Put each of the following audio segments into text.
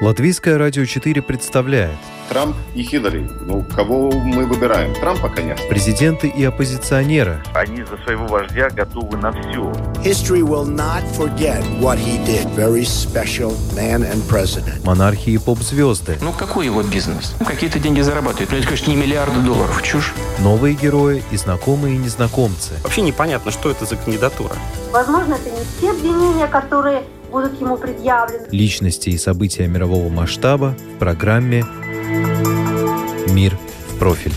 Латвийское радио 4 представляет Трамп и Хиллари. Ну, кого мы выбираем? Трампа, конечно. Президенты и оппозиционеры. Они за своего вождя готовы на все. History will not forget what he did. Very special man and president. Монархии и поп-звезды. Ну, какой его бизнес? Ну, какие-то деньги зарабатывает. Ну, это, конечно, не миллиарды долларов. Чушь. Новые герои и знакомые и незнакомцы. Вообще непонятно, что это за кандидатура. Возможно, это не те обвинения, которые будут ему предъявлены. Личности и события мирового масштаба в программе «Мир в профиль».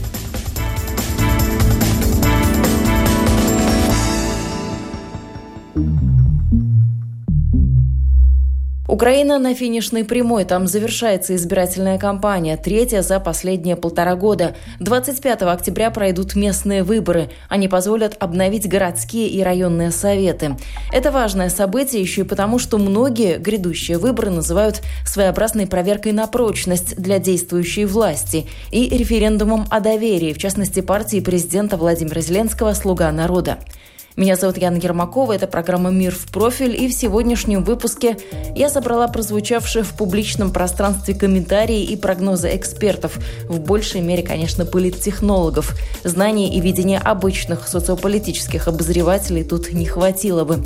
Украина на финишной прямой. Там завершается избирательная кампания, третья за последние полтора года. 25 октября пройдут местные выборы. Они позволят обновить городские и районные советы. Это важное событие еще и потому, что многие грядущие выборы называют своеобразной проверкой на прочность для действующей власти и референдумом о доверии, в частности партии президента Владимира Зеленского «Слуга народа». Меня зовут Яна Ермакова, это программа «Мир в профиль», и в сегодняшнем выпуске я собрала прозвучавшие в публичном пространстве комментарии и прогнозы экспертов, в большей мере, конечно, политтехнологов. Знаний и видения обычных социополитических обозревателей тут не хватило бы.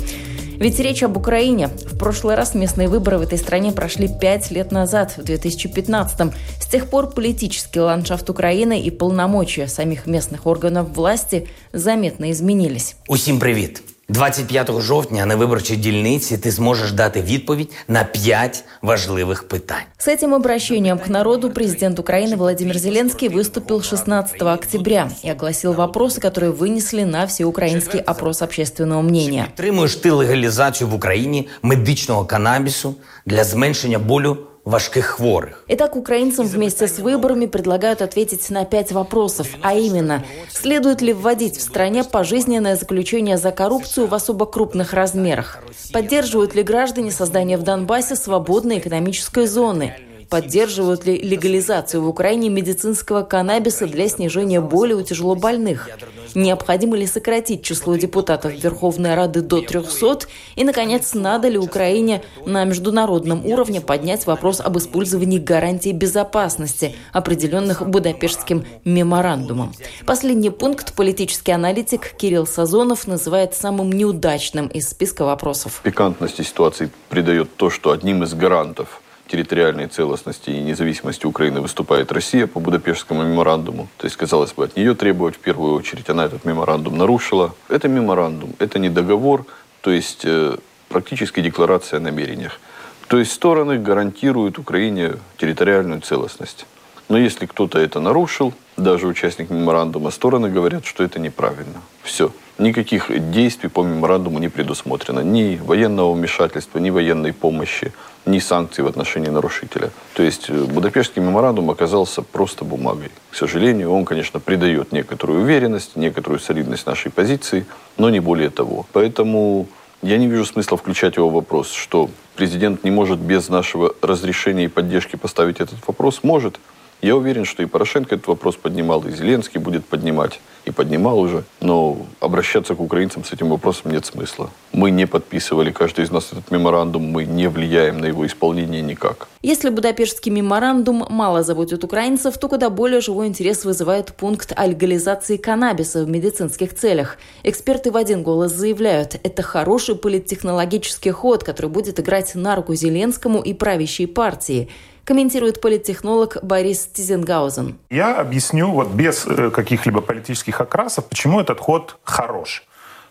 Ведь речь об Украине. В прошлый раз местные выборы в этой стране прошли пять лет назад, в 2015-м. С тех пор политический ландшафт Украины и полномочия самих местных органов власти заметно изменились. Усім привіт! 25 жовтня на виборчій дільниці ти зможеш дати відповідь на 5 важливих питань. С этим обращением к народу президент Украины Владимир Зеленский выступил 16 октября и огласил вопросы, которые вынесли на всеукраинский опрос общественного мнения. Підтримуєш ти легалізацію в Україні медичного канабісу для зменшення болю важких хворих. Итак, украинцам вместе с выборами предлагают ответить на пять вопросов, а именно, следует ли вводить в стране пожизненное заключение за коррупцию в особо крупных размерах? Поддерживают ли граждане создание в Донбассе свободной экономической зоны? Поддерживают ли легализацию в Украине медицинского каннабиса для снижения боли у тяжелобольных? Необходимо ли сократить число депутатов Верховной Рады до 300? И, наконец, надо ли Украине на международном уровне поднять вопрос об использовании гарантий безопасности, определенных Будапештским меморандумом? Последний пункт политический аналитик Кирилл Сазонов называет самым неудачным из списка вопросов. Пикантности ситуации придает то, что одним из гарантов территориальной целостности и независимости Украины выступает Россия по Будапештскому меморандуму. То есть, казалось бы, от нее требовать в первую очередь. Она этот меморандум нарушила. Это меморандум, это не договор, то есть э, практически декларация о намерениях. То есть стороны гарантируют Украине территориальную целостность. Но если кто-то это нарушил, даже участник меморандума, стороны говорят, что это неправильно. Все. Никаких действий по меморандуму не предусмотрено. Ни военного вмешательства, ни военной помощи, ни санкций в отношении нарушителя. То есть э, Будапештский меморандум оказался просто бумагой. К сожалению, он, конечно, придает некоторую уверенность, некоторую солидность нашей позиции, но не более того. Поэтому я не вижу смысла включать его в вопрос, что президент не может без нашего разрешения и поддержки поставить этот вопрос. Может. Я уверен, что и Порошенко этот вопрос поднимал, и Зеленский будет поднимать, и поднимал уже. Но обращаться к украинцам с этим вопросом нет смысла. Мы не подписывали, каждый из нас этот меморандум, мы не влияем на его исполнение никак. Если Будапештский меморандум мало заботит украинцев, то куда более живой интерес вызывает пункт о легализации каннабиса в медицинских целях. Эксперты в один голос заявляют, это хороший политтехнологический ход, который будет играть на руку Зеленскому и правящей партии комментирует политтехнолог Борис Тизенгаузен. Я объясню вот без э, каких-либо политических окрасов, почему этот ход хорош.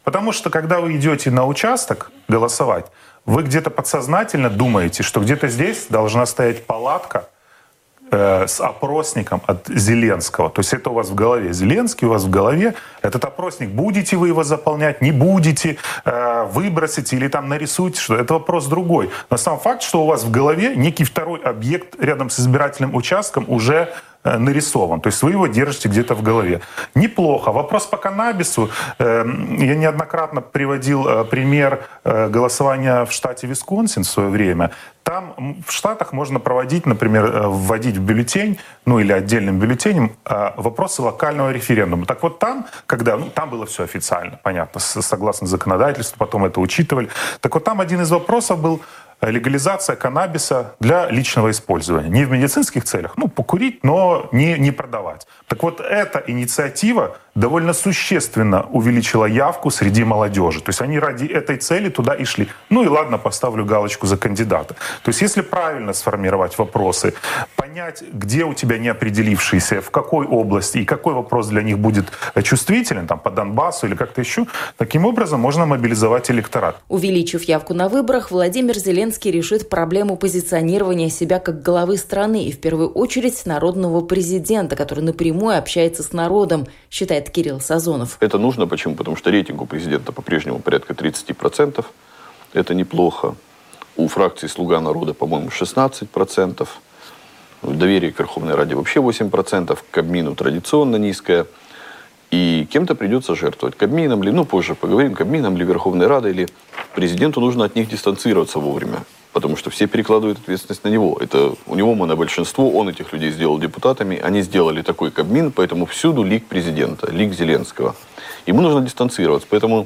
Потому что когда вы идете на участок голосовать, вы где-то подсознательно думаете, что где-то здесь должна стоять палатка – э, с опросником от Зеленского. То есть это у вас в голове. Зеленский у вас в голове. Этот опросник, будете вы его заполнять, не будете, э, выбросите или там нарисуете, что это вопрос другой. Но сам факт, что у вас в голове некий второй объект рядом с избирательным участком уже нарисован. То есть вы его держите где-то в голове. Неплохо. Вопрос по каннабису. Э, я неоднократно приводил э, пример э, голосования в штате Висконсин в свое время. Там в Штатах можно проводить, например, э, вводить в бюллетень, ну или отдельным бюллетенем, э, вопросы локального референдума. Так вот там, когда, ну там было все официально, понятно, согласно законодательству, потом это учитывали. Так вот там один из вопросов был, легализация каннабиса для личного использования. Не в медицинских целях, ну, покурить, но не, не продавать. Так вот, эта инициатива довольно существенно увеличила явку среди молодежи. То есть они ради этой цели туда и шли. Ну и ладно, поставлю галочку за кандидата. То есть если правильно сформировать вопросы, понять, где у тебя неопределившиеся, в какой области и какой вопрос для них будет чувствителен, там, по Донбассу или как-то еще, таким образом можно мобилизовать электорат. Увеличив явку на выборах, Владимир Зеленский решит проблему позиционирования себя как главы страны и в первую очередь народного президента, который напрямую общается с народом, считает Кирилл Сазонов. Это нужно почему? Потому что рейтинг у президента по-прежнему порядка 30%. Это неплохо. У фракции «Слуга народа», по-моему, 16%. Доверие к Верховной Раде вообще 8%. К Кабмину традиционно низкое. И кем-то придется жертвовать. Кабмином ли, ну позже поговорим, Кабмином ли, Верховной Радой или президенту нужно от них дистанцироваться вовремя потому что все перекладывают ответственность на него. Это у него монобольшинство, он этих людей сделал депутатами, они сделали такой Кабмин, поэтому всюду лик президента, лик Зеленского. Ему нужно дистанцироваться, поэтому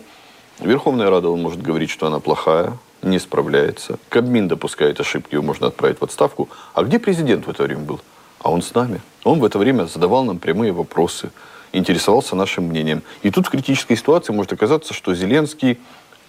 Верховная Рада, он может говорить, что она плохая, не справляется. Кабмин допускает ошибки, его можно отправить в отставку. А где президент в это время был? А он с нами. Он в это время задавал нам прямые вопросы, интересовался нашим мнением. И тут в критической ситуации может оказаться, что Зеленский,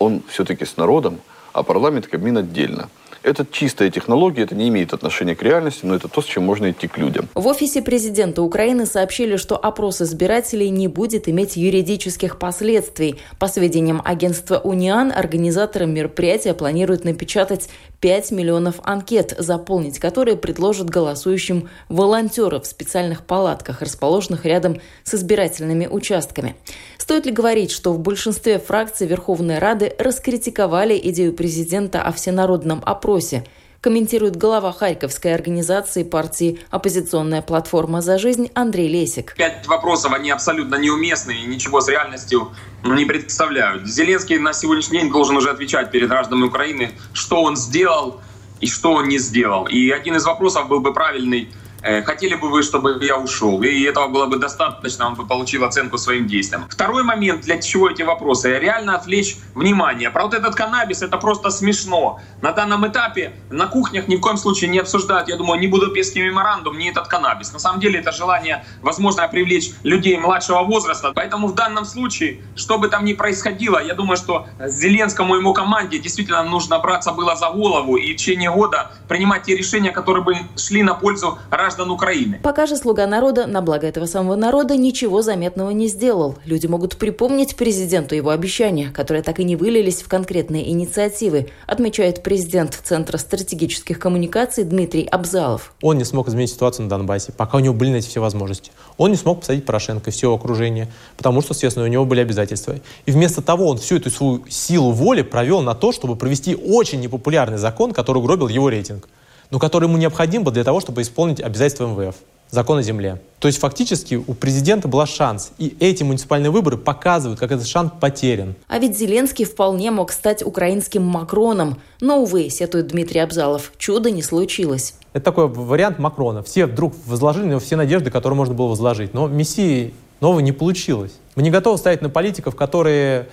он все-таки с народом, а парламент Кабмин отдельно. Это чистая технология, это не имеет отношения к реальности, но это то, с чем можно идти к людям. В офисе президента Украины сообщили, что опрос избирателей не будет иметь юридических последствий. По сведениям агентства «Униан», организаторы мероприятия планируют напечатать 5 миллионов анкет, заполнить которые предложат голосующим волонтеры в специальных палатках, расположенных рядом с избирательными участками. Стоит ли говорить, что в большинстве фракций Верховной Рады раскритиковали идею президента о всенародном опросе опросе, комментирует глава Харьковской организации партии «Оппозиционная платформа за жизнь» Андрей Лесик. Пять вопросов, они абсолютно неуместны и ничего с реальностью не представляют. Зеленский на сегодняшний день должен уже отвечать перед гражданами Украины, что он сделал и что он не сделал. И один из вопросов был бы правильный – хотели бы вы, чтобы я ушел? И этого было бы достаточно, он бы получил оценку своим действиям. Второй момент, для чего эти вопросы? Реально отвлечь внимание. Про вот этот каннабис, это просто смешно. На данном этапе на кухнях ни в коем случае не обсуждают, я думаю, не Будапештский меморандум, не этот каннабис. На самом деле это желание, возможно, привлечь людей младшего возраста. Поэтому в данном случае, что бы там ни происходило, я думаю, что Зеленскому и ему команде действительно нужно браться было за голову и в течение года принимать те решения, которые бы шли на пользу граждан Украины. Пока же «Слуга народа» на благо этого самого народа ничего заметного не сделал. Люди могут припомнить президенту его обещания, которые так и не вылились в конкретные инициативы, отмечает президент Центра стратегических коммуникаций Дмитрий Абзалов. Он не смог изменить ситуацию на Донбассе, пока у него были на эти все возможности. Он не смог посадить Порошенко и все его окружение, потому что, естественно, у него были обязательства. И вместо того он всю эту свою силу воли провел на то, чтобы провести очень непопулярный закон, который угробил его рейтинг но который ему необходим был для того, чтобы исполнить обязательства МВФ, закон о земле. То есть фактически у президента был шанс, и эти муниципальные выборы показывают, как этот шанс потерян. А ведь Зеленский вполне мог стать украинским Макроном, но, увы, сетует Дмитрий Абзалов, чудо не случилось. Это такой вариант Макрона. Все вдруг возложили на него все надежды, которые можно было возложить. Но Мессии нового не получилось. Мы не готовы ставить на политиков, которые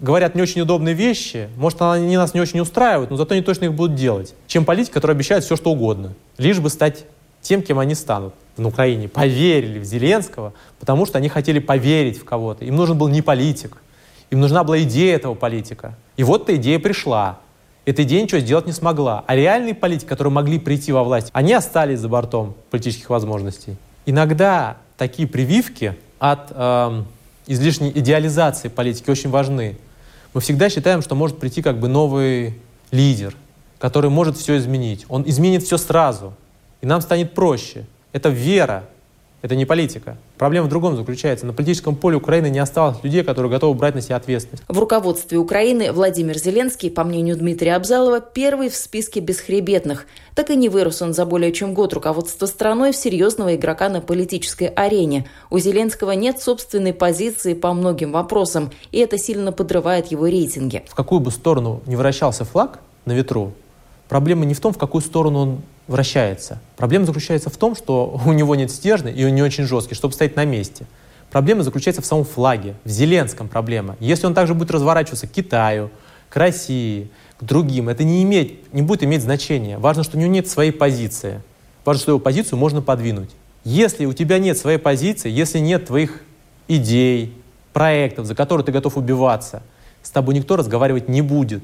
говорят не очень удобные вещи, может, они нас не очень устраивают, но зато они точно их будут делать, чем политики, которые обещают все, что угодно, лишь бы стать тем, кем они станут. На Украине поверили в Зеленского, потому что они хотели поверить в кого-то. Им нужен был не политик, им нужна была идея этого политика. И вот эта идея пришла. Эта идея ничего сделать не смогла. А реальные политики, которые могли прийти во власть, они остались за бортом политических возможностей. Иногда такие прививки от эм, излишней идеализации политики очень важны мы всегда считаем, что может прийти как бы новый лидер, который может все изменить. Он изменит все сразу, и нам станет проще. Это вера, это не политика. Проблема в другом заключается. На политическом поле Украины не осталось людей, которые готовы брать на себя ответственность. В руководстве Украины Владимир Зеленский, по мнению Дмитрия Абзалова, первый в списке бесхребетных. Так и не вырос он за более чем год руководства страной в серьезного игрока на политической арене. У Зеленского нет собственной позиции по многим вопросам, и это сильно подрывает его рейтинги. В какую бы сторону не вращался флаг на ветру, проблема не в том, в какую сторону он вращается. Проблема заключается в том, что у него нет стержня, и он не очень жесткий, чтобы стоять на месте. Проблема заключается в самом флаге, в Зеленском проблема. Если он также будет разворачиваться к Китаю, к России, к другим. Это не, имеет, не будет иметь значения. Важно, что у него нет своей позиции. Важно, что его позицию можно подвинуть. Если у тебя нет своей позиции, если нет твоих идей, проектов, за которые ты готов убиваться, с тобой никто разговаривать не будет.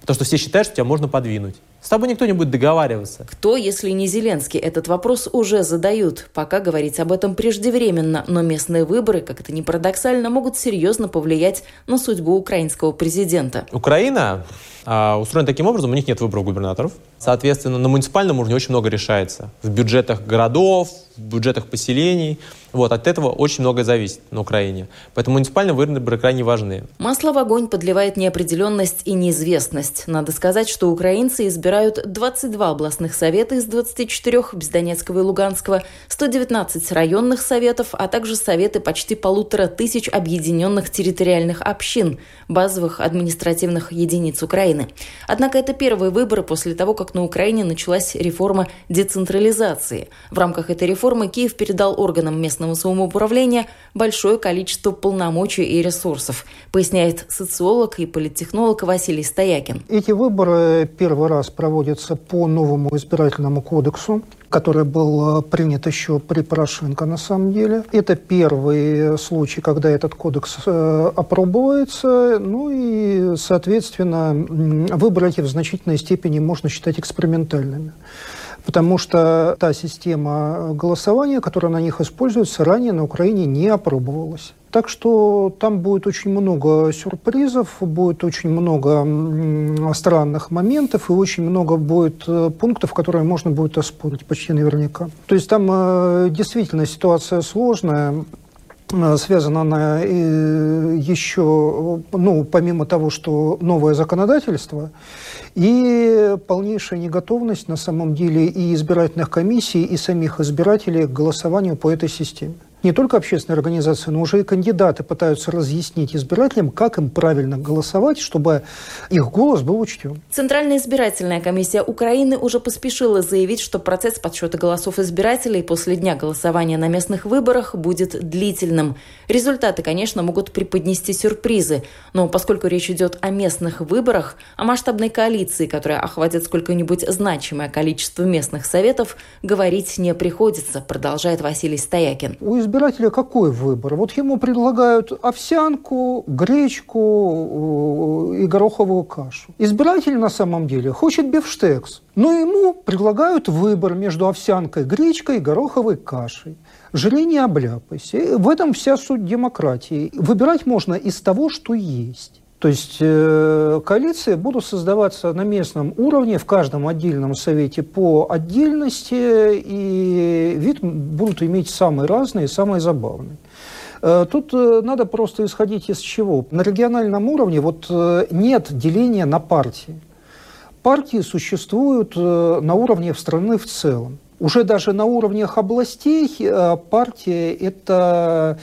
Потому что все считают, что тебя можно подвинуть. С тобой никто не будет договариваться. Кто, если не Зеленский? Этот вопрос уже задают. Пока говорить об этом преждевременно, но местные выборы, как это ни парадоксально, могут серьезно повлиять на судьбу украинского президента. Украина а, устроена таким образом, у них нет выборов губернаторов. Соответственно, на муниципальном уровне очень много решается. В бюджетах городов, в бюджетах поселений. Вот, от этого очень многое зависит на Украине. Поэтому муниципальные выборы крайне важны. Масло в огонь подливает неопределенность и неизвестность. Надо сказать, что украинцы избирают 22 областных совета из 24 без Донецкого и Луганского, 119 районных советов, а также советы почти полутора тысяч объединенных территориальных общин, базовых административных единиц Украины. Однако это первые выборы после того, как на Украине началась реформа децентрализации. В рамках этой реформы Киев передал органам местного самоуправления большое количество полномочий и ресурсов, поясняет социолог и политтехнолог Василий Стоякин. Эти выборы первый раз проводятся по новому избирательному кодексу который был принят еще при Порошенко на самом деле. Это первый случай, когда этот кодекс э, опробуется, ну и, соответственно, выборы эти в значительной степени можно считать экспериментальными потому что та система голосования, которая на них используется, ранее на Украине не опробовалась. Так что там будет очень много сюрпризов, будет очень много странных моментов и очень много будет э, пунктов, которые можно будет оспорить почти наверняка. То есть там э, действительно ситуация сложная. Э, связана она еще, ну, помимо того, что новое законодательство, и полнейшая неготовность на самом деле и избирательных комиссий, и самих избирателей к голосованию по этой системе не только общественные организации, но уже и кандидаты пытаются разъяснить избирателям, как им правильно голосовать, чтобы их голос был учтен. Центральная избирательная комиссия Украины уже поспешила заявить, что процесс подсчета голосов избирателей после дня голосования на местных выборах будет длительным. Результаты, конечно, могут преподнести сюрпризы, но поскольку речь идет о местных выборах, о масштабной коалиции, которая охватит сколько-нибудь значимое количество местных советов, говорить не приходится, продолжает Василий Стоякин. У избирателя какой выбор? Вот ему предлагают овсянку, гречку э, и гороховую кашу. Избиратель на самом деле хочет бифштекс, но ему предлагают выбор между овсянкой, гречкой и гороховой кашей. Жри не обляпайся. В этом вся суть демократии. Выбирать можно из того, что есть. То есть э, коалиции будут создаваться на местном уровне, в каждом отдельном совете по отдельности, и вид будут иметь самые разные, самые забавные. Э, тут э, надо просто исходить из чего. На региональном уровне вот э, нет деления на партии. Партии существуют на уровне страны в целом. Уже даже на уровнях областей партия это,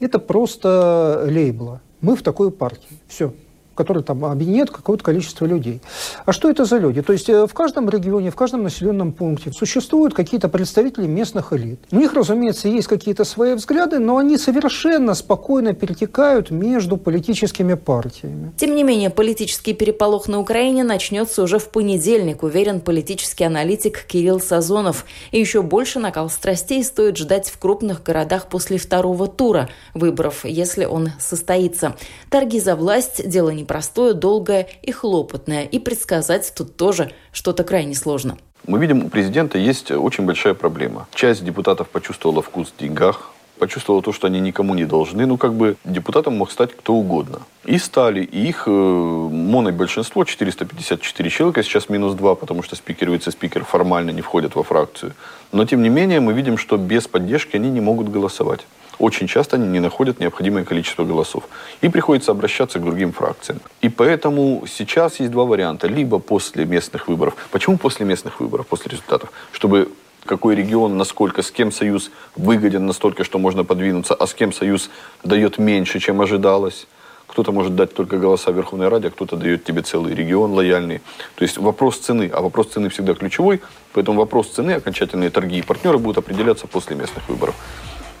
это просто лейбла мы в такой партии. Все который там объединяет какое-то количество людей. А что это за люди? То есть э, в каждом регионе, в каждом населенном пункте существуют какие-то представители местных элит. У них, разумеется, есть какие-то свои взгляды, но они совершенно спокойно перетекают между политическими партиями. Тем не менее, политический переполох на Украине начнется уже в понедельник, уверен политический аналитик Кирилл Сазонов. И еще больше накал страстей стоит ждать в крупных городах после второго тура выборов, если он состоится. Торги за власть – дело не непростое, долгое и хлопотное. И предсказать тут тоже что-то крайне сложно. Мы видим, у президента есть очень большая проблема. Часть депутатов почувствовала вкус в деньгах, почувствовала то, что они никому не должны. Ну, как бы депутатом мог стать кто угодно. И стали. И их э, монобольшинство, 454 человека, сейчас минус 2, потому что спикер и вице-спикер формально не входят во фракцию. Но, тем не менее, мы видим, что без поддержки они не могут голосовать очень часто они не находят необходимое количество голосов. И приходится обращаться к другим фракциям. И поэтому сейчас есть два варианта. Либо после местных выборов. Почему после местных выборов, после результатов? Чтобы какой регион, насколько, с кем союз выгоден настолько, что можно подвинуться, а с кем союз дает меньше, чем ожидалось. Кто-то может дать только голоса Верховной Раде, а кто-то дает тебе целый регион лояльный. То есть вопрос цены, а вопрос цены всегда ключевой, поэтому вопрос цены, окончательные торги и партнеры будут определяться после местных выборов.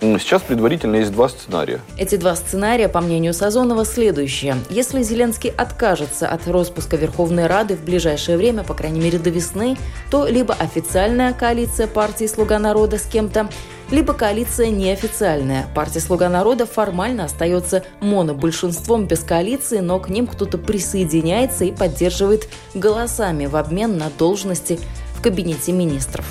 Сейчас предварительно есть два сценария. Эти два сценария, по мнению Сазонова, следующие. Если Зеленский откажется от распуска Верховной Рады в ближайшее время, по крайней мере до весны, то либо официальная коалиция партии «Слуга народа» с кем-то, либо коалиция неофициальная. Партия «Слуга народа» формально остается монобольшинством без коалиции, но к ним кто-то присоединяется и поддерживает голосами в обмен на должности в кабинете министров.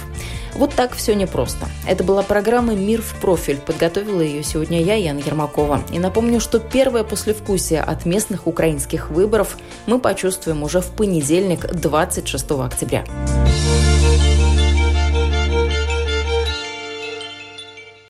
Вот так все непросто. Это была программа «Мир в профиль». Подготовила ее сегодня я, Яна Ермакова. И напомню, что первое послевкусие от местных украинских выборов мы почувствуем уже в понедельник, 26 октября.